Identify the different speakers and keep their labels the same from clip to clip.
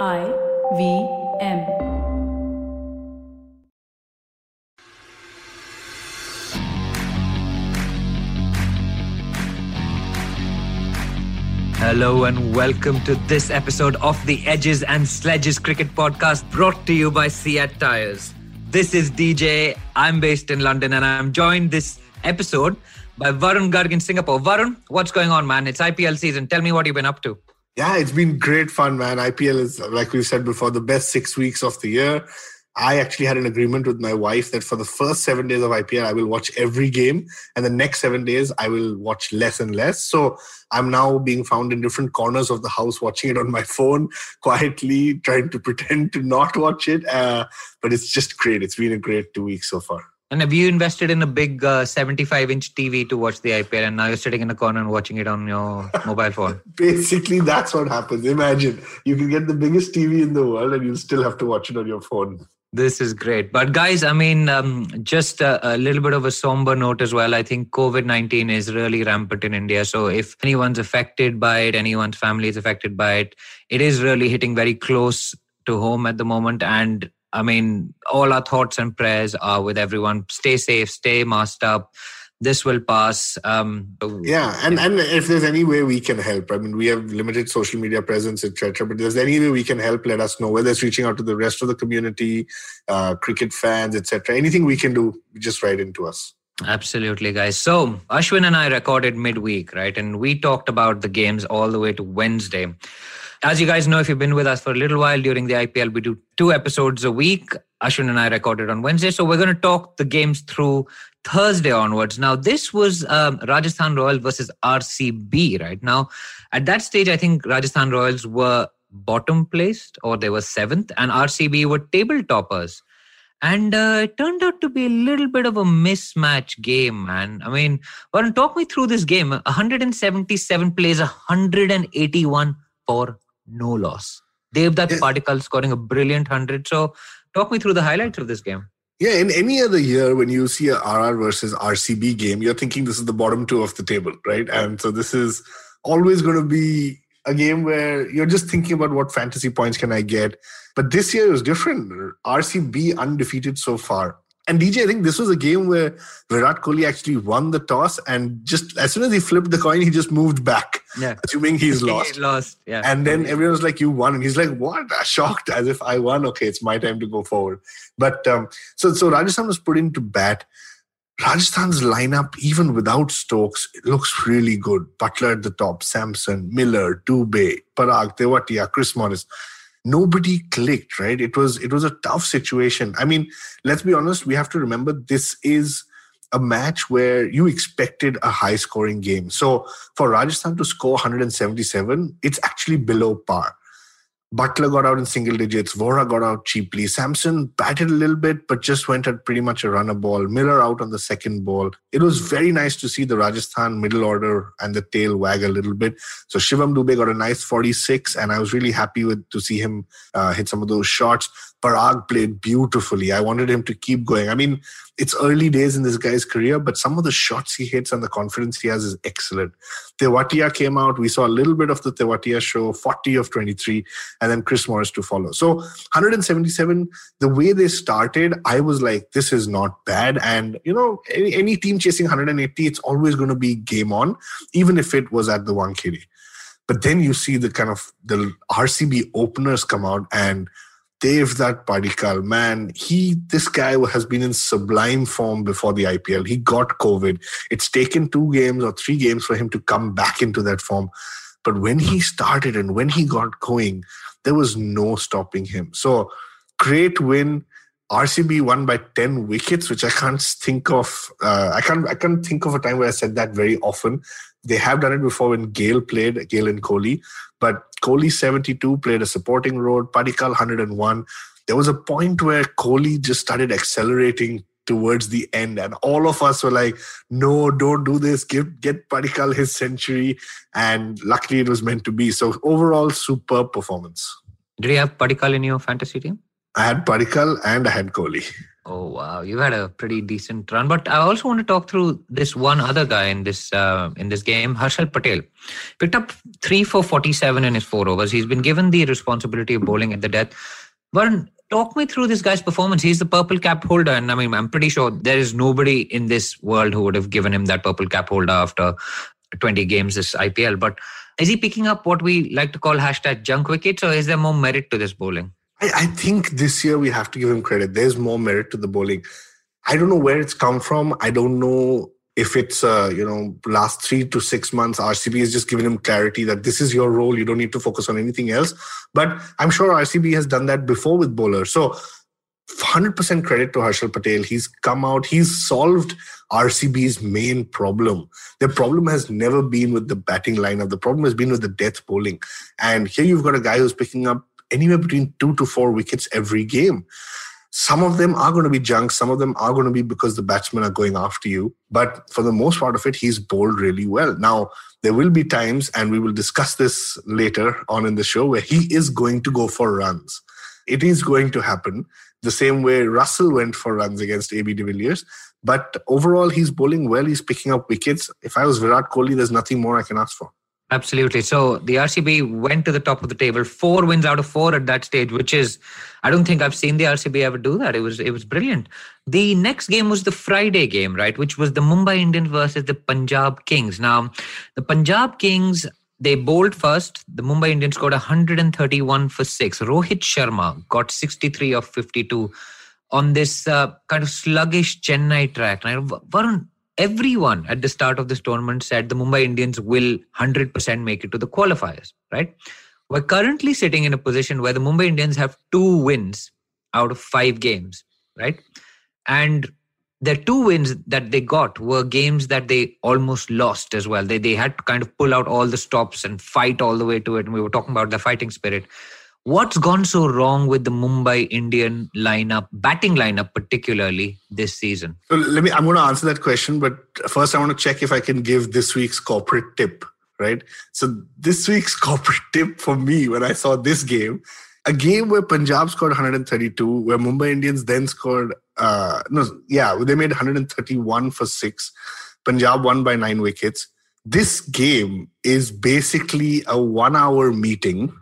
Speaker 1: I V M.
Speaker 2: Hello and welcome to this episode of the Edges and Sledges Cricket Podcast brought to you by CEAT Tires. This is DJ. I'm based in London and I'm joined this episode by Varun Garg in Singapore. Varun, what's going on, man? It's IPL season. Tell me what you've been up to.
Speaker 3: Yeah, it's been great fun, man. IPL is, like we said before, the best six weeks of the year. I actually had an agreement with my wife that for the first seven days of IPL, I will watch every game, and the next seven days, I will watch less and less. So I'm now being found in different corners of the house, watching it on my phone, quietly trying to pretend to not watch it. Uh, but it's just great. It's been a great two weeks so far.
Speaker 2: And have you invested in a big 75 uh, inch TV to watch the IPL and now you're sitting in a corner and watching it on your mobile phone?
Speaker 3: Basically, that's what happens. Imagine you can get the biggest TV in the world and you'll still have to watch it on your phone.
Speaker 2: This is great. But, guys, I mean, um, just a, a, little bit of a somber note as well. I think COVID 19 is really rampant in India. So, if anyone's affected by it, anyone's family is affected by it, it is really hitting very close to home at the moment. And I mean, all our thoughts and prayers are with everyone. Stay safe, stay masked up. This will pass. Um,
Speaker 3: yeah, and, and if there's any way we can help, I mean, we have limited social media presence, etc. But if there's any way we can help, let us know. Whether it's reaching out to the rest of the community, uh, cricket fans, etc. Anything we can do, just write into us.
Speaker 2: Absolutely, guys. So Ashwin and I recorded midweek, right? And we talked about the games all the way to Wednesday. As you guys know, if you've been with us for a little while during the IPL, we do two episodes a week. Ashwin and I recorded on Wednesday. So we're going to talk the games through Thursday onwards. Now, this was um, Rajasthan Royals versus RCB, right? Now, at that stage, I think Rajasthan Royals were bottom placed or they were seventh, and RCB were table toppers. And uh, it turned out to be a little bit of a mismatch game, man. I mean, Varun, talk me through this game. 177 plays, 181 for no loss. Devdutt yeah. Padikkal scoring a brilliant 100. So, talk me through the highlights of this game.
Speaker 3: Yeah, in any other year, when you see a RR versus RCB game, you're thinking this is the bottom two of the table, right? And so this is always going to be a game where you're just thinking about what fantasy points can I get. But this year is different. RCB undefeated so far. And DJ, I think this was a game where Virat Kohli actually won the toss, and just as soon as he flipped the coin, he just moved back, yeah. assuming he's lost.
Speaker 2: He lost, yeah.
Speaker 3: And then everyone was like, "You won," and he's like, "What?" Shocked, as if I won. Okay, it's my time to go forward. But um, so so Rajasthan was put into bat. Rajasthan's lineup, even without Stokes, it looks really good. Buttler at the top, Samson, Miller, Dube, Parag, Tewatia, Chris Morris nobody clicked right? It was it was a tough situation. I mean let's be honest we have to remember this is a match where you expected a high scoring game. So for rajasthan to score 177 it's actually below par Buttler got out in single digits. Vohra got out cheaply. Samson batted a little bit, but just went at pretty much a runner ball. Miller out on the second ball. It was very nice to see the Rajasthan middle order and the tail wag a little bit. So Shivam Dube got a nice 46, and I was really happy with to see him uh, hit some of those shots. Parag played beautifully. I wanted him to keep going. I mean, it's early days in this guy's career, but some of the shots he hits and the confidence he has is excellent. Tewatia came out. We saw a little bit of the Tewatia show, 40 of 23, and then Chris Morris to follow. So 177, the way they started, I was like, this is not bad. And, you know, any, any team chasing 180, it's always going to be game on, even if it was at the Wankhede. But then you see the kind of the RCB openers come out and Devdutt Padikkal, man, he this guy has been in sublime form before the IPL. He got COVID. It's taken two games or three games for him to come back into that form. But when he started and when he got going, there was no stopping him. So great win. RCB won by 10 wickets, which I can't think of. Uh, I can't. I can't think of a time where I said that very often. They have done it before when Gayle played, Gayle and Kohli. But Kohli 72 played a supporting role, Padikkal 101. There was a point where Kohli just started accelerating towards the end, and all of us were like, "No, don't do this. Give get Padikkal his century." And luckily, it was meant to be. So overall, superb performance.
Speaker 2: Did you have Padikkal in your fantasy team?
Speaker 3: I had Padikkal and I had Kohli.
Speaker 2: Oh wow, you had a pretty decent run. But I also want to talk through this one other guy in this uh, in this game, Harshal Patel. Picked up three for forty-seven in his four overs. He's been given the responsibility of bowling at the death. Varun, talk me through this guy's performance. He's the purple cap holder, and I mean, I'm pretty sure there is nobody in this world who would have given him that purple cap holder after 20 games this IPL. But is he picking up what we like to call hashtag junk wickets, or is there more merit to this bowling?
Speaker 3: I, I think this year we have to give him credit. There's more merit to the bowling. I don't know where it's come from. I don't know if it's uh, you know last three to six months rcb has just given him clarity that this is your role you don't need to focus on anything else but i'm sure rcb has done that before with bowlers so 100% credit to harshal patel he's come out he's solved rcb's main problem the problem has never been with the batting lineup the problem has been with the death bowling and here you've got a guy who's picking up anywhere between two to four wickets every game. Some of them are going to be junk, some of them are going to be because the batsmen are going after you. But for the most part of it, he's bowled really well. Now, there will be times, and we will discuss this later on in the show, where he is going to go for runs. It is going to happen the same way Russell went for runs against AB de Villiers. But overall, he's bowling well. He's picking up wickets. If I was Virat Kohli, there's nothing more I can ask for.
Speaker 2: Absolutely. So the RCB went to the top of the table, four wins out of four at that stage, which is I don't think I've seen the RCB ever do that. It was it was brilliant. The next game was the Friday game, right, which was the Mumbai Indians versus the Punjab Kings. Now, the Punjab Kings they bowled first. The Mumbai Indians scored 131 for six. Rohit Sharma got 63 of 52 on this uh, kind of sluggish Chennai track. Now, Varun, everyone at the start of this tournament said the Mumbai Indians will 100% make it to the qualifiers, right? We're currently sitting in a position where the Mumbai Indians have two wins out of five games, right? And the two wins that they got were games that they almost lost as well. They, they had to kind of pull out all the stops and fight all the way to it. And we were talking about the fighting spirit. What's gone so wrong with the Mumbai Indian lineup, batting lineup particularly this season?
Speaker 3: So let me. I'm going to answer that question, but first I want to check if I can give this week's corporate tip. Right. So this week's corporate tip for me when I saw this game, a game where Punjab scored 132, where Mumbai Indians then scored. Uh, no, yeah, they made 131 for six. Punjab won by nine wickets. This game is basically a one-hour meeting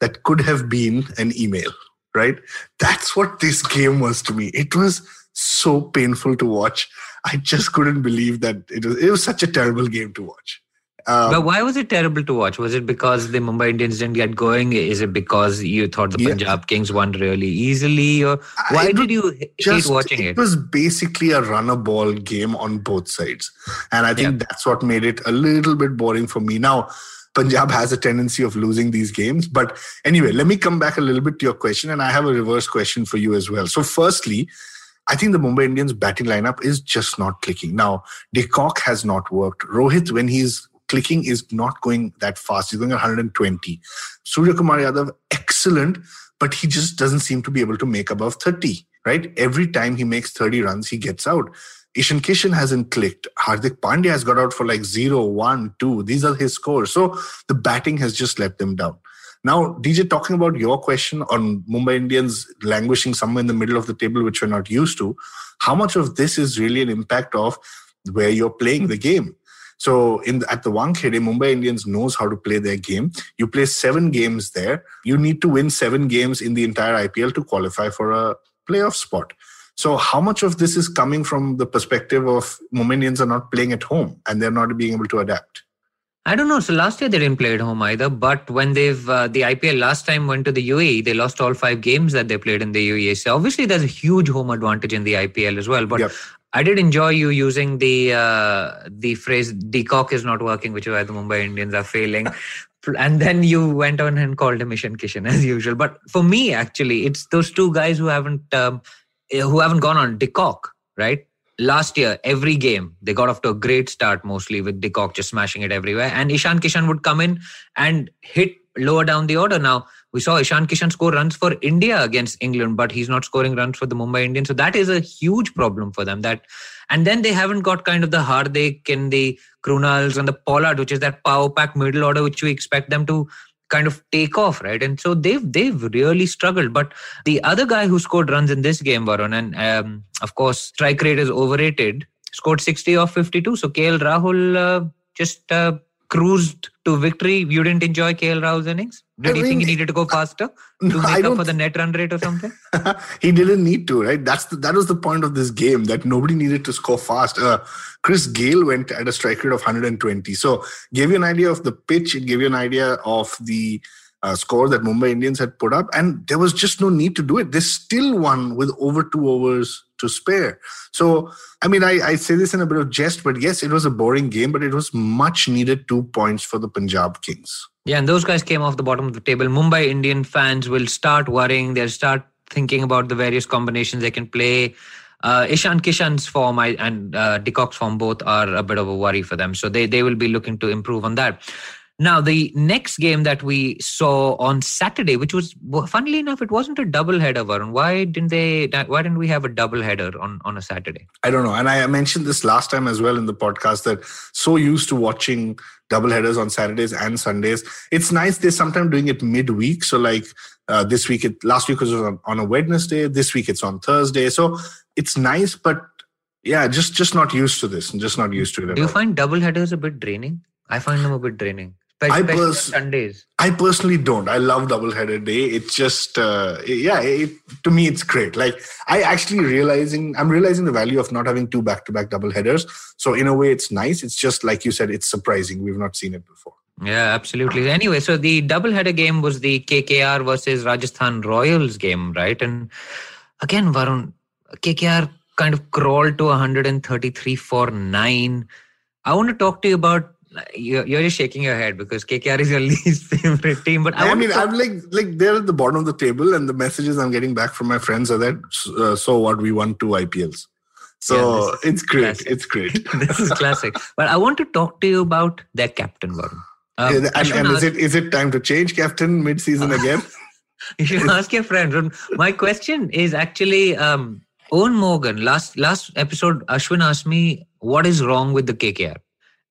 Speaker 3: that could have been an email, right? That's what this game was to me. It was so painful to watch. I just couldn't believe that it was, it was such a terrible game to watch.
Speaker 2: Um, but why was it terrible to watch? Was it because the Mumbai Indians didn't get going? Is it because you thought the yeah. Punjab Kings won really easily? Or why I did you just, hate watching it?
Speaker 3: It was basically a runner ball game on both sides. And I think yeah. that's what made it a little bit boring for me. Now, Punjab has a tendency of losing these games. But anyway, let me come back a little bit to your question, and I have a reverse question for you as well. So, firstly, I think the Mumbai Indians batting lineup is just not clicking. Now, de Kock has not worked. Rohit, when he's clicking, is not going that fast. He's going 120. Suryakumar Yadav, excellent, but he just doesn't seem to be able to make above 30, right? Every time he makes 30 runs, he gets out. Ishan Kishan hasn't clicked. Hardik Pandya has got out for like 0, 1, 2. These are his scores. So the batting has just let them down. Now, DJ, talking about your question on Mumbai Indians languishing somewhere in the middle of the table, which we're not used to, how much of this is really an impact of where you're playing the game? So in the, at the Wankhede, Mumbai Indians knows how to play their game. You play seven games there. You need to win seven games in the entire IPL to qualify for a playoff spot. So, how much of this is coming from the perspective of Indians are not playing at home and they're not being able to adapt?
Speaker 2: I don't know. So last year they didn't play at home either. But when they've uh, the IPL last time went to the UAE, they lost all five games that they played in the UAE. So obviously there's a huge home advantage in the IPL as well. But yep. I did enjoy you using the uh, the phrase "de Kock is not working," which is why the Mumbai Indians are failing. and then you went on and called him Ishan Kishan as usual. But for me, actually, it's those two guys who haven't. Um, Eh, who haven't gone on de Kock, right? Last year, every game, they got off to a great start, mostly with de Kock just smashing it everywhere. And Ishan Kishan would come in and hit lower down the order. Now, we saw Ishan Kishan score runs for India against England, but he's not scoring runs for the Mumbai Indians. So that is a huge problem for them. That and then they haven't got kind of the Hardik and the Krunals and the Pollard, which is that power pack middle order, which we expect them to kind of take off, right? And so they've they've really struggled. But the other guy who scored runs in this game, Varun, and um, of course, strike rate is overrated, scored 60 off 52. So KL Rahul uh, just uh, cruised to victory. You didn't enjoy KL Rahul's innings? Did
Speaker 3: I
Speaker 2: you
Speaker 3: mean,
Speaker 2: think he needed to go faster to
Speaker 3: No,
Speaker 2: make up for the net run rate or something?
Speaker 3: he didn't need to, right? That's the, that was the point of this game that nobody needed to score fast. Uh, Chris Gayle went at a strike rate of 120, so gave you an idea of the pitch. It gave you an idea of the uh, score that Mumbai Indians had put up, and there was just no need to do it. They still won with over two overs to spare. So, I mean, I, I say this in a bit of jest, but yes, it was a boring game, but it was much needed two points for the Punjab Kings.
Speaker 2: Yeah, and those guys came off the bottom of the table. Mumbai Indian fans will start worrying. They'll start thinking about the various combinations they can play. Uh, Ishan Kishan's form and uh, De Kock's form both are a bit of a worry for them. So they, they will be looking to improve on that. Now, the next game that we saw on Saturday, which was funnily enough, it wasn't a double header, Varun. Why didn't they? Why didn't we have a double header on, on a Saturday?
Speaker 3: I don't know. And I mentioned this last time as well in the podcast that so used to watching double headers on Saturdays and Sundays. It's nice they're sometimes doing it midweek. So like uh, this week, it last week was on, on a Wednesday. This week it's on Thursday. So it's nice, but yeah, just just not used to this and just not used to it.
Speaker 2: Do you find double headers a bit draining? I find them a bit draining.
Speaker 3: I pers-
Speaker 2: Sundays.
Speaker 3: I personally don't. I love double header day. It's just, uh, yeah, it, to me, it's great. Like I actually realizing, I'm realizing the value of not having two back-to-back double headers. So in a way, it's nice. It's just like you said, it's surprising. We've not seen it before.
Speaker 2: Yeah, absolutely. Anyway, so the double-header game was the KKR versus Rajasthan Royals game, right? And again, Varun, KKR kind of crawled to 133 for nine. I want to talk to you about. You're, you're just shaking your head because KKR is your least favorite team. But I,
Speaker 3: I, mean,
Speaker 2: talk-
Speaker 3: I'm like, like they're at the bottom of the table, and the messages I'm getting back from my friends are that, uh, so what? We won two IPLs. So
Speaker 2: Yeah,
Speaker 3: it's great.
Speaker 2: classic.
Speaker 3: It's great.
Speaker 2: this is classic. But I want to talk to you about their captain, Varun. Um,
Speaker 3: and
Speaker 2: Ashwin
Speaker 3: and is it is it time to change captain mid-season again?
Speaker 2: You should ask your friend. My question is actually um, Eoin Morgan. Last last episode, Ashwin asked me what is wrong with the KKR,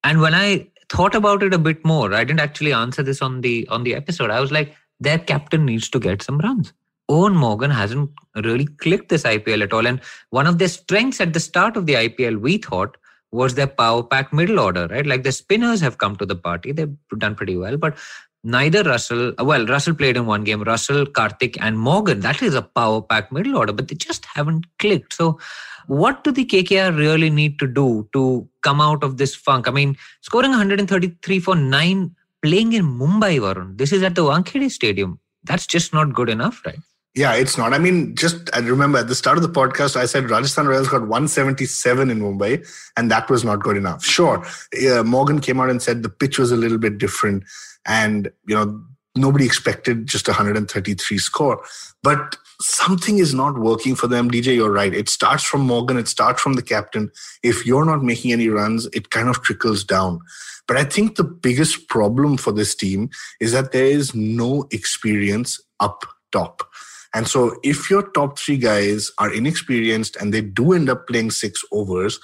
Speaker 2: and when I thought about it a bit more, I didn't actually answer this on the on the episode. I was like, their captain needs to get some runs. Eoin Morgan hasn't really clicked this IPL at all, and one of their strengths at the start of the IPL, we thought, was their power pack middle order, right? Like the spinners have come to the party, they've done pretty well, but neither Russell, uh, well, Russell played in one game, Russell, Karthik, and Morgan. That is a power pack middle order, but they just haven't clicked. So, what do the KKR really need to do to come out of this funk? I mean, scoring 133 for nine, playing in Mumbai, Varun. This is at the Wankhede Stadium. That's just not good enough, right?
Speaker 3: Yeah, it's not. I mean, just I remember at the start of the podcast, I said Rajasthan Royals got 177 in Mumbai, and that was not good enough. Sure, uh, Morgan came out and said the pitch was a little bit different, and you know nobody expected just a 133 score, but something is not working for them. DJ, you're right. It starts from Morgan. It starts from the captain. If you're not making any runs, it kind of trickles down. But I think the biggest problem for this team is that there is no experience up top. And so, if your top three guys are inexperienced and they do end up playing six overs,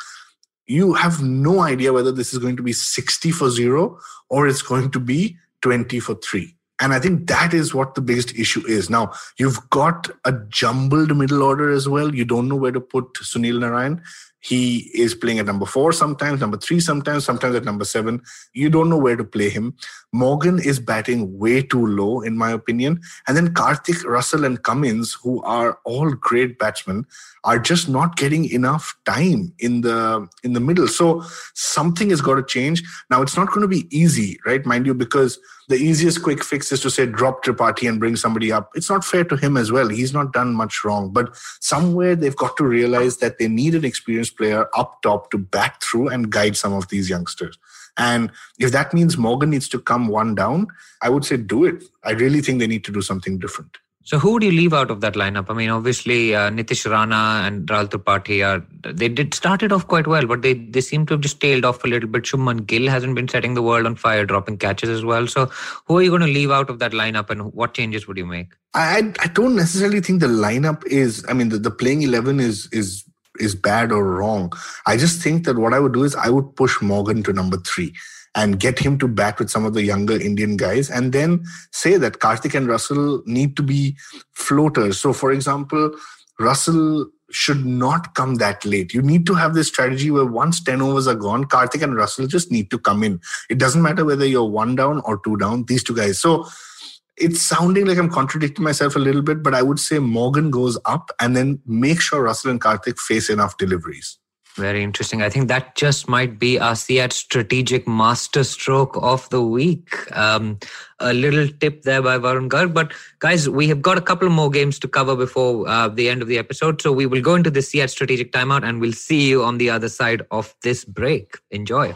Speaker 3: you have no idea whether this is going to be 60 for zero or it's going to be 20 for three. And I think that is what the biggest issue is. Now, you've got a jumbled middle order as well. You don't know where to put Sunil Narine. He is playing at number four sometimes, number three sometimes, sometimes at number seven. You don't know where to play him. Morgan is batting way too low, in my opinion. And then Karthik, Russell, and Cummins, who are all great batsmen, are just not getting enough time in the in the middle. So something has got to change. Now it's not going to be easy, right? Mind you, because the easiest quick fix is to say drop Tripathi and bring somebody up. It's not fair to him as well. He's not done much wrong. But somewhere they've got to realize that they need an experienced player up top to back through and guide some of these youngsters. And if that means Morgan needs to come one down, I would say do it. I really think they need to do something different.
Speaker 2: So who do you leave out of that lineup? I mean, obviously uh, Nitish Rana and Rahul Tripathi are they did started off quite well, but they they seem to have just tailed off a little bit. Shubman Gill hasn't been setting the world on fire, dropping catches as well. So who are you going to leave out of that lineup, and what changes would you make?
Speaker 3: I I don't necessarily think the lineup is. I mean, the, the playing eleven is is is bad or wrong. I just think that what I would do is I would push Morgan to number three and get him to bat with some of the younger Indian guys, and then say that Karthik and Russell need to be floaters. So, for example, Russell should not come that late. You need to have this strategy where once 10 overs are gone, Karthik and Russell just need to come in. It doesn't matter whether you're one down or two down, these two guys. So it's sounding like I'm contradicting myself a little bit, but I would say Morgan goes up and then make sure Russell and Karthik face enough deliveries.
Speaker 2: Very interesting. I think that just might be CEAT strategic masterstroke of the week. Um, a little tip there by Varun Garg. But guys, we have got a couple more games to cover before uh, the end of the episode. So we will go into the CEAT strategic timeout and we'll see you on the other side of this break. Enjoy.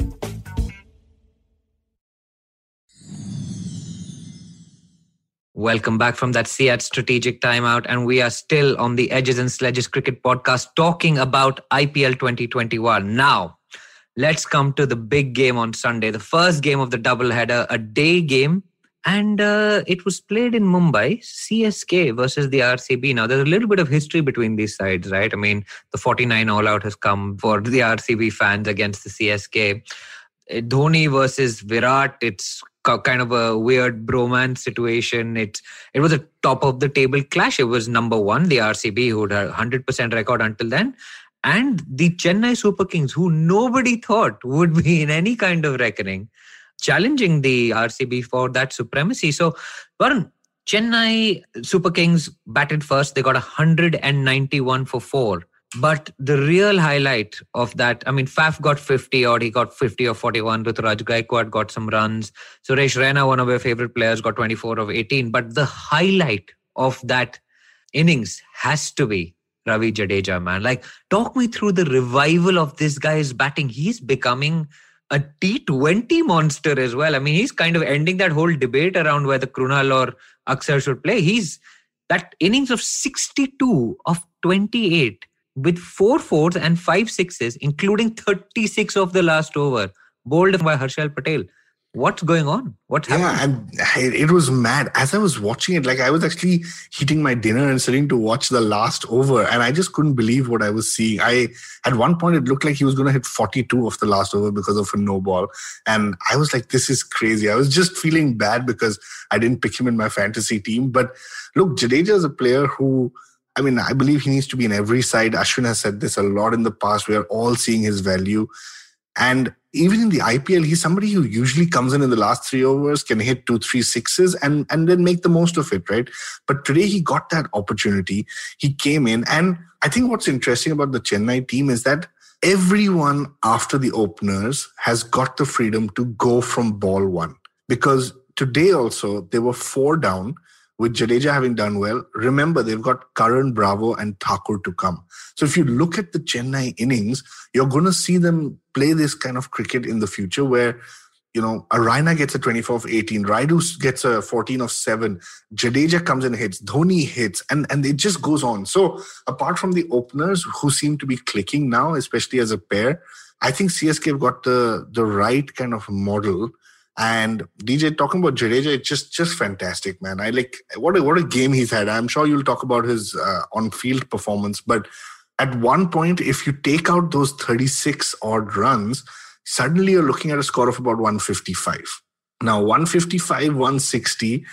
Speaker 2: Welcome back from that CEAT strategic timeout. And we are still on the Edges and Sledges Cricket podcast talking about IPL 2021. Now, let's come to the big game on Sunday, the first game of the doubleheader, a day game. And uh, it was played in Mumbai, CSK versus the RCB. Now, there's a little bit of history between these sides, right? I mean, the 49 all out has come for the RCB fans against the CSK. Dhoni versus Virat, it's kind of a weird bromance situation. It it was a top of the table clash. It was number one, the RCB, who had a hundred percent record until then, and the Chennai Super Kings, who nobody thought would be in any kind of reckoning, challenging the RCB for that supremacy. So, Varun, Chennai Super Kings batted first. They got 191 for four. But the real highlight of that, I mean, Faf got 50 or he got 50 or 41. Ruturaj Gaikwad got some runs. Suresh Raina, one of our favorite players, got 24 of 18. But the highlight of that innings has to be Ravi Jadeja, man. Like, talk me through the revival of this guy's batting. He's becoming a T20 monster as well. I mean, he's kind of ending that whole debate around whether Krunal or Akshar should play. He's that innings of 62 of 28 with four fours and five sixes, including 36 of the last over, bowled by Harshal Patel. What's going on? What's
Speaker 3: yeah,
Speaker 2: happening?
Speaker 3: and it was mad. As I was watching it, like I was actually eating my dinner and sitting to watch the last over, and I just couldn't believe what I was seeing. I at one point it looked like he was going to hit 42 of the last over because of a no ball, and I was like, "This is crazy." I was just feeling bad because I didn't pick him in my fantasy team. But look, Jadeja is a player who I mean, I believe he needs to be in every side. Ashwin has said this a lot in the past. We are all seeing his value. And even in the IPL, he's somebody who usually comes in in the last three overs, can hit two, three sixes, and, and then make the most of it, right? But today he got that opportunity. He came in. And I think what's interesting about the Chennai team is that everyone after the openers has got the freedom to go from ball one. Because today also, they were four down with Jadeja having done well, remember they've got Curran, Bravo, and Thakur to come. So if you look at the Chennai innings, you're going to see them play this kind of cricket in the future where, you know, a Raina gets a 24 of 18, Rayudu gets a 14 of 7, Jadeja comes and hits, Dhoni hits, and, and it just goes on. So apart from the openers who seem to be clicking now, especially as a pair, I think CSK have got the, the right kind of model and DJ talking about Jadeja, it's just just fantastic, man. I like what a what a game he's had. I'm sure you'll talk about his uh, on-field performance, but at one point, if you take out those 36 odd runs, suddenly you're looking at a score of about 155. Now, 155, 160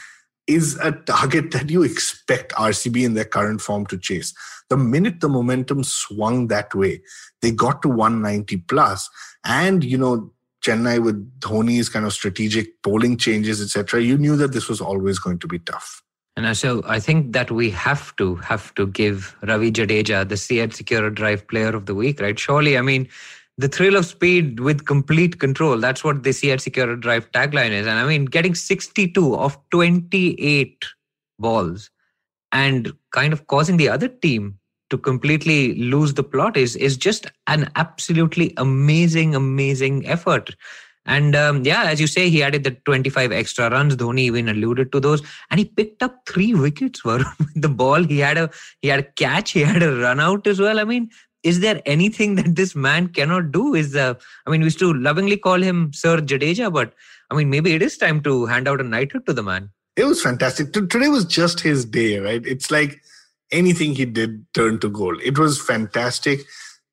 Speaker 3: is a target that you expect RCB in their current form to chase. The minute the momentum swung that way, they got to 190 plus, and you know Chennai with Dhoni's kind of strategic bowling changes, etc., you knew that this was always going to be tough.
Speaker 2: And so I think that we have to have to give Ravi Jadeja the CEAT Secure Drive Player of the Week, right? Surely, I mean, the thrill of speed with complete control. That's what the CEAT Secure Drive tagline is. And I mean, getting 62 of 28 balls and kind of causing the other team to completely lose the plot is is just an absolutely amazing, amazing effort. And um, yeah, as you say, he added the 25 extra runs. Dhoni even alluded to those, and he picked up three wickets. with the ball, he had a he had a catch, he had a run out as well. I mean, is there anything that this man cannot do? Is uh, I mean, we used to lovingly call him Sir Jadeja, but I mean, maybe it is time to hand out a knighthood to the man.
Speaker 3: It was fantastic. Today was just his day, right? It's like anything he did turned to gold. It was fantastic.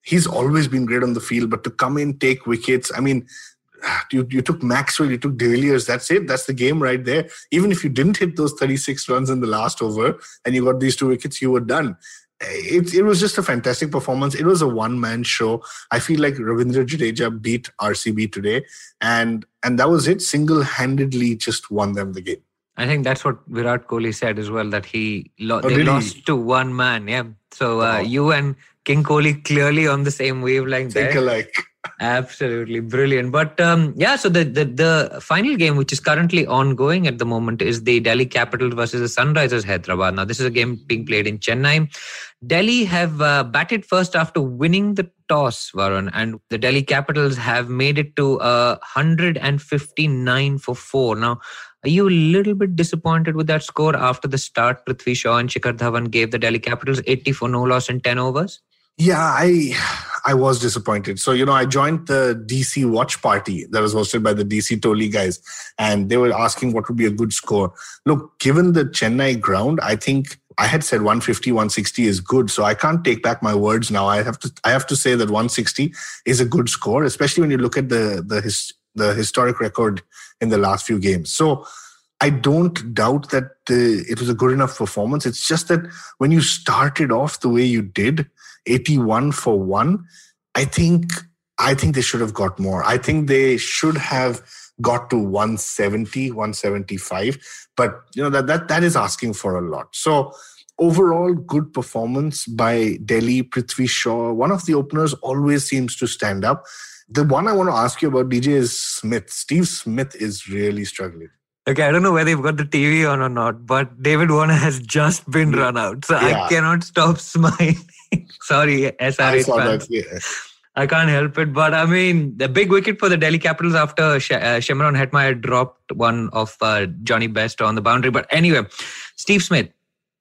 Speaker 3: He's always been great on the field, but to come in, take wickets, I mean, you, you took Maxwell, you took De Villiers. That's it. That's the game right there. Even if you didn't hit those 36 runs in the last over and you got these two wickets, you were done. It, it was just a fantastic performance. It was a one man show. I feel like Ravindra Jadeja beat RCB today, and and that was it. Single handedly, just won them the game.
Speaker 2: I think that's what Virat Kohli said as well. That he lo- oh, they really? lost to one man. Yeah. So uh, oh. you and King Kohli clearly on the same wavelength.
Speaker 3: Think
Speaker 2: there.
Speaker 3: alike.
Speaker 2: Absolutely brilliant. But um, yeah, so the, the the final game, which is currently ongoing at the moment, is the Delhi Capitals versus the Sunrisers Hyderabad. Now, this is a game being played in Chennai. Delhi have uh, batted first after winning the toss, Varun, and the Delhi Capitals have made it to uh, 159 for four. Now, are you a little bit disappointed with that score after the start? Prithvi Shaw and Shikhar Dhawan gave the Delhi Capitals 80 for no loss in 10 overs.
Speaker 3: Yeah, I I was disappointed. So you know, I joined the DC watch party that was hosted by the DC Toli guys, and they were asking what would be a good score. Look, given the Chennai ground, I think I had said 150, 160 is good. So I can't take back my words now. I have to I have to say that 160 is a good score, especially when you look at the the his, the historic record in the last few games. So I don't doubt that uh, it was a good enough performance. It's just that when you started off the way you did, 81 for one, I think I think they should have got more. I think they should have got to 170, 175. But you know that that that is asking for a lot. So overall, good performance by Delhi. Prithvi Shaw, one of the openers, always seems to stand up. The one I want to ask you about, DJ, is Smith. Steve Smith is really struggling.
Speaker 2: Okay, I don't know whether you've got the TV on or not, but David Warner has just been run out. So yeah. I cannot stop smiling. Sorry, SRH fans. yeah. I can't help it. But I mean, the big wicket for the Delhi Capitals after Sh- uh, Shimron Hetmyer dropped one of uh, Jonny Bairstow on the boundary. But anyway, Steve Smith,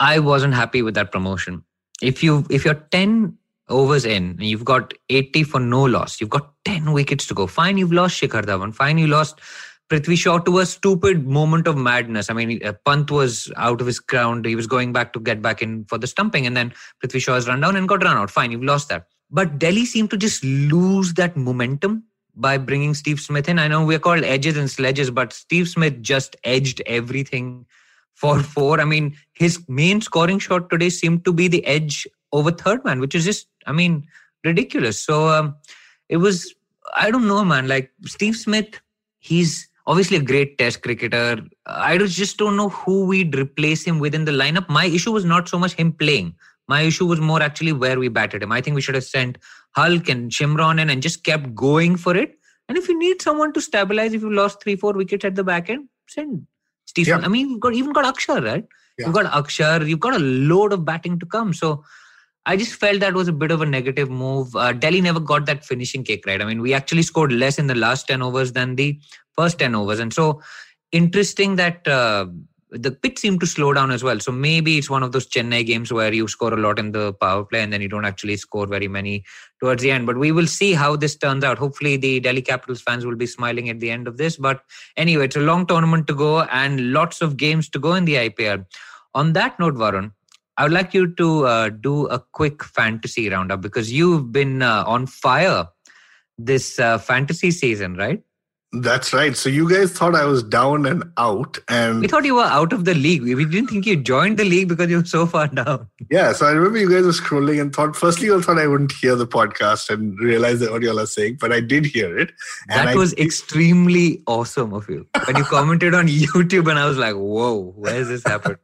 Speaker 2: I wasn't happy with that promotion. If you if you're 10 overs in and you've got 80 for no loss, you've got 10 wickets to go. Fine, you've lost Shikhar Dhawan. Fine, you lost Prithvi Shaw to a stupid moment of madness. I mean, uh, Pant was out of his ground. He was going back to get back in for the stumping, and then Prithvi Shaw has run down and got run out. Fine, you've lost that. But Delhi seemed to just lose that momentum by bringing Steve Smith in. I know we're called edges and sledges, but Steve Smith just edged everything for four. I mean, his main scoring shot today seemed to be the edge over third man, which is just, I mean, ridiculous. So um, it was, I don't know, man. Like Steve Smith, he's obviously a great test cricketer. I just don't know who we'd replace him within the lineup. My issue was not so much him playing. My issue was more actually where we batted him. I think we should have sent Hulk and Shimron in and just kept going for it. And if you need someone to stabilize, if you lost three, four wickets at the back end, send Stephen. Yeah. I mean, you've got even got Akshar, right? Yeah. You've got Akshar, you've got a load of batting to come. So I just felt that was a bit of a negative move. Uh, Delhi never got that finishing kick, right? I mean, we actually scored less in the last 10 overs than the first 10 overs. And so interesting that uh, the pitch seemed to slow down as well. So maybe it's one of those Chennai games where you score a lot in the power play and then you don't actually score very many towards the end. But we will see how this turns out. Hopefully, the Delhi Capitals fans will be smiling at the end of this. But anyway, it's a long tournament to go and lots of games to go in the IPL. On that note, Varun, I would like you to uh, do a quick fantasy roundup because you've been uh, on fire this uh, fantasy season, right?
Speaker 3: That's right. So you guys thought I was down and out, and
Speaker 2: we thought you were out of the league. We didn't think you joined the league because you were so far down.
Speaker 3: Yeah. So I remember you guys were scrolling and thought. Firstly, you all thought I wouldn't hear the podcast and realize that what you all are saying, but I did hear it.
Speaker 2: that I, was extremely awesome of you. When you commented on YouTube, and I was like, "Whoa, where has this happened?"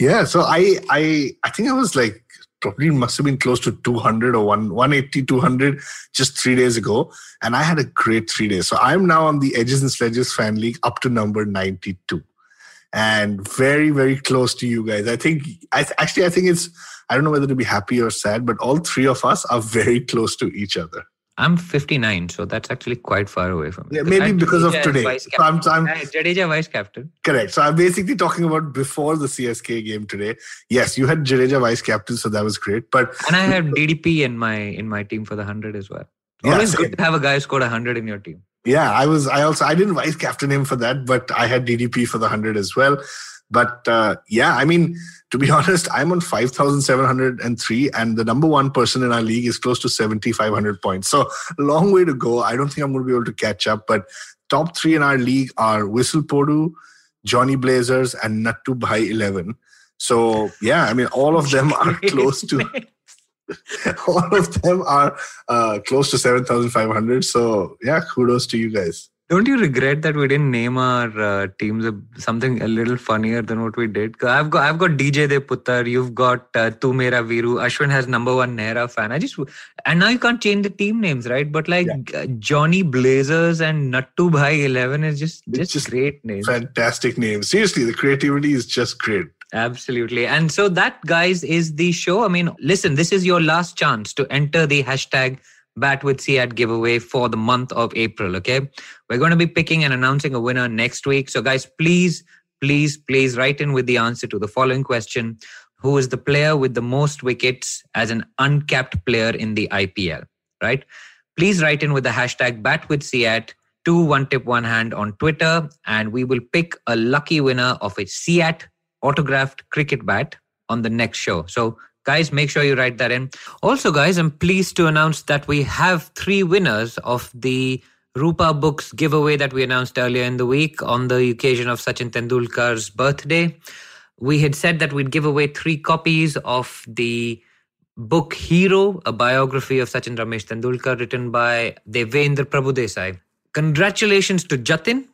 Speaker 3: yeah. So I, I, I think I was like probably must have been close to 200 or 1, 180, 200 just three days ago. And I had a great three days. So I'm now on the Edges and Sledges fan league up to number 92. and very, very close to you guys. I think, I th- actually, I think it's, I don't know whether to be happy or sad, but all three of us are very close to each other.
Speaker 2: I'm 59, so that's actually quite far away from me.
Speaker 3: Yeah, maybe because of today. So I'm. I'm
Speaker 2: Yeah, Jadeja vice captain.
Speaker 3: correct. So I'm basically talking about before the CSK game today. Yes, you had Jadeja vice captain, so that was great. But
Speaker 2: And I have DDP in my in my team for the 100 as well. Always
Speaker 3: same.
Speaker 2: good to have a guy who scored 100 in your team.
Speaker 3: Yeah, I was. I also I didn't vice captain him for that, but I had DDP for the hundred as well. But uh, yeah, I mean, to be honest, I'm on five thousand seven hundred and three, and the number one person in our league is close to seventy five hundred points. So a long way to go. I don't think I'm going to be able to catch up. But top three in our league are Whistle Podu, Johnny Blazers, and Nattu Bhai Eleven. So yeah, I mean, all of them are close to all of them are uh, close to 7,500. So, yeah, kudos to you guys.
Speaker 2: Don't you regret that we didn't name our uh, teams a, something a little funnier than what we did? I've got I've got DJ De Puttar, you've got uh, Tu Mera Viru, Ashwin has number one Nehra fan. I just and now you can't change the team names, right? But like uh, Johnny Blazers and Nattu Bhai Eleven is just
Speaker 3: It's
Speaker 2: just,
Speaker 3: just
Speaker 2: great names.
Speaker 3: Fantastic names. Seriously, the creativity is just great.
Speaker 2: Absolutely. And so that, guys, is the show. I mean, listen, this is your last chance to enter the hashtag Bat with CEAT giveaway for the month of April. Okay. We're going to be picking and announcing a winner next week. So, guys, please, please, please write in with the answer to the following question Who is the player with the most wickets as an uncapped player in the IPL? Right. Please write in with the hashtag Bat with CEAT to one tip one hand on Twitter, and we will pick a lucky winner of a CEAT autographed cricket bat on the next show. So, guys, make sure you write that in. Also, guys, I'm pleased to announce that we have three winners of the Rupa Books giveaway that we announced earlier in the week on the occasion of Sachin Tendulkar's birthday. We had said that we'd give away three copies of the book Hero, a biography of Sachin Ramesh Tendulkar written by Devendra Prabhudesai. Congratulations to Jatin.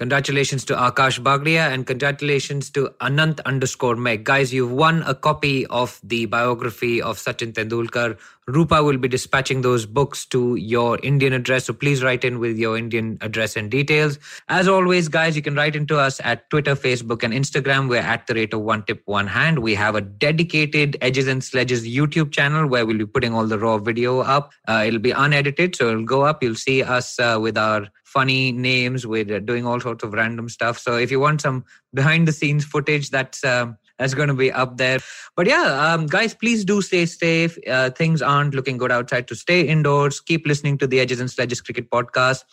Speaker 2: Congratulations to Akash Bagria and congratulations to Anant underscore Meg. Guys, you've won a copy of the biography of Sachin Tendulkar. Rupa will be dispatching those books to your Indian address. So please write in with your Indian address and details. As always, guys, you can write into us at Twitter, Facebook, and Instagram. We're at the rate of one tip, one hand. We have a dedicated Edges and Sledges YouTube channel where we'll be putting all the raw video up. Uh, it'll be unedited, so it'll go up. You'll see us uh, with our funny names. We're doing all sorts of random stuff. So if you want some behind the scenes footage, that's um, that's going to be up there. But yeah, um, guys, please do stay safe. Uh, things aren't looking good outside, to stay indoors. Keep listening to the Edges and Sledges Cricket Podcast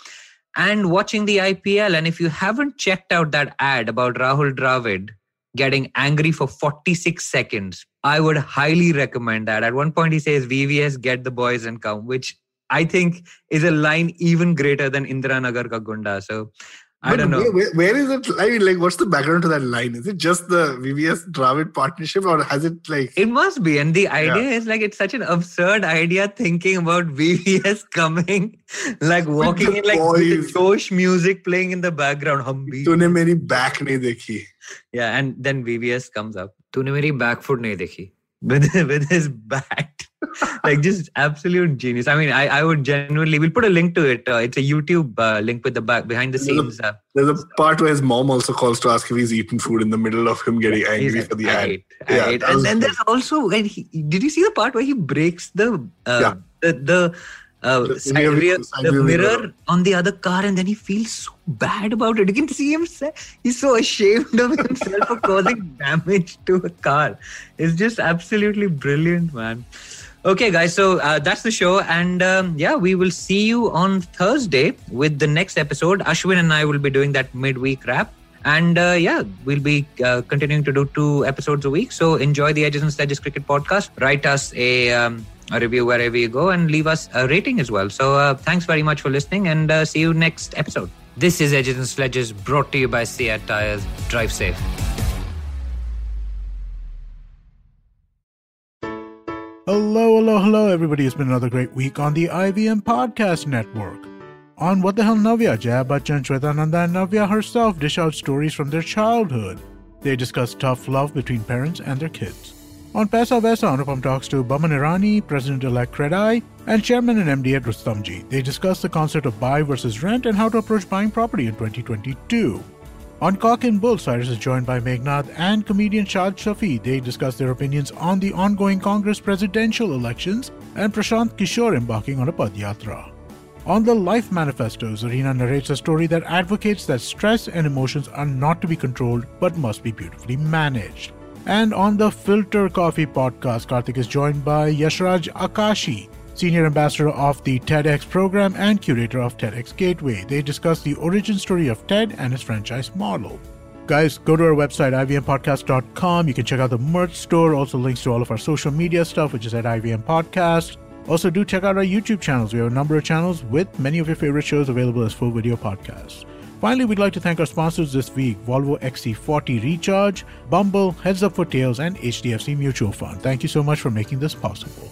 Speaker 2: and watching the IPL. And if you haven't checked out that ad about Rahul Dravid getting angry for 46 seconds, I would highly recommend that. At one point, he says, VVS, get the boys and come, which I think is a line even greater than Indira Nagar Ka Gunda. So I
Speaker 3: But
Speaker 2: don't know.
Speaker 3: Where, where- where is it? I mean, like, what's the background to that line? Is it just the VVS Dravid partnership, or has it like?
Speaker 2: It must be. And the idea is like it's such an absurd idea thinking about VVS coming, like walking
Speaker 3: the
Speaker 2: in like with
Speaker 3: boys.
Speaker 2: the Josh music playing in the background. Hum bhi.
Speaker 3: तूने मेरी back नहीं देखी.
Speaker 2: Yeah, and then VVS comes up. तूने मेरी back foot नहीं देखी. With, with his bat. like just absolute genius. I mean, I, I would genuinely, we'll put a link to it. Uh, it's a YouTube uh, link with the back behind the scenes. Uh,
Speaker 3: There's a part where his mom also calls to ask if he's eaten food in the middle of him getting angry
Speaker 2: like,
Speaker 3: for the
Speaker 2: I
Speaker 3: ad. Yeah,
Speaker 2: And then there's also when he did you see the part where he breaks the uh,
Speaker 3: Yeah.
Speaker 2: the the, uh,
Speaker 3: The
Speaker 2: side
Speaker 3: rear-
Speaker 2: the mirror
Speaker 3: mirror.
Speaker 2: on the other car and then he feels so bad about it. You can see him say he's so ashamed of himself for causing damage to a car. It's just absolutely brilliant, man. Okay, guys, so uh, that's the show. And um, yeah, we will see you on Thursday with the next episode. Ashwin and I will be doing that midweek wrap. And uh, yeah, we'll be uh, continuing to do two episodes a week. So enjoy the Edges and Sledges Cricket Podcast. Write us a, um, a review wherever you go and leave us a rating as well. So uh, thanks very much for listening and uh, see you next episode. This is Edges and Sledges brought to you by CEAT Tires. Drive safe.
Speaker 4: Hello, hello, hello, everybody. It's been another great week on the IVM Podcast Network. On What the Hell Navya, Jaya Bachchan, Shwetananda, and Navya herself dish out stories from their childhood. They discuss tough love between parents and their kids. On Paisa Vaisa, Anupam talks to Boman Irani, President-elect CREDAI, and Chairman and MD at Rustomjee. They discuss the concept of buy versus rent and how to approach buying property in 2022. On Cock and Bull, Cyrus is joined by Meghnad and comedian Shad Shafi. They discuss their opinions on the ongoing Congress presidential elections and Prashant Kishore embarking on a Padyatra. On the Life Manifesto, Zarina narrates a story that advocates that stress and emotions are not to be controlled but must be beautifully managed. And on the Filter Coffee podcast, Karthik is joined by Yashraj Akashi, Senior Ambassador of the TEDx program and curator of TEDx Gateway. They discuss the origin story of TED and his franchise model. Guys, go to our website, ivmpodcast.com. You can check out the merch store, also links to all of our social media stuff, which is at IVM Podcast. Also, do check out our YouTube channels. We have a number of channels with many of your favorite shows available as full video podcasts. Finally, we'd like to thank our sponsors this week Volvo XC40 Recharge, Bumble, Heads Up for Tails, and HDFC Mutual Fund. Thank you so much for making this possible.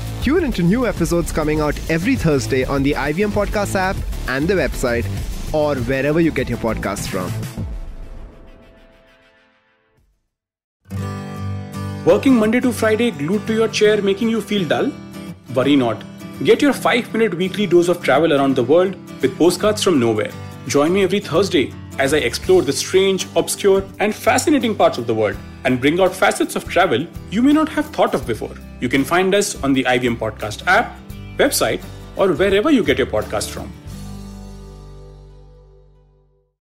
Speaker 5: Tune into new episodes coming out every Thursday on the IVM Podcast app and the website, or wherever you get your podcasts from.
Speaker 6: Working Monday to Friday glued to your chair making you feel dull? Worry not. Get your 5 minute weekly dose of travel around the world with postcards from nowhere. Join me every Thursday as I explore the strange, obscure, and fascinating parts of the world and bring out facets of travel you may not have thought of before. You can find us on the IVM Podcast app, website, or wherever you get your podcast from.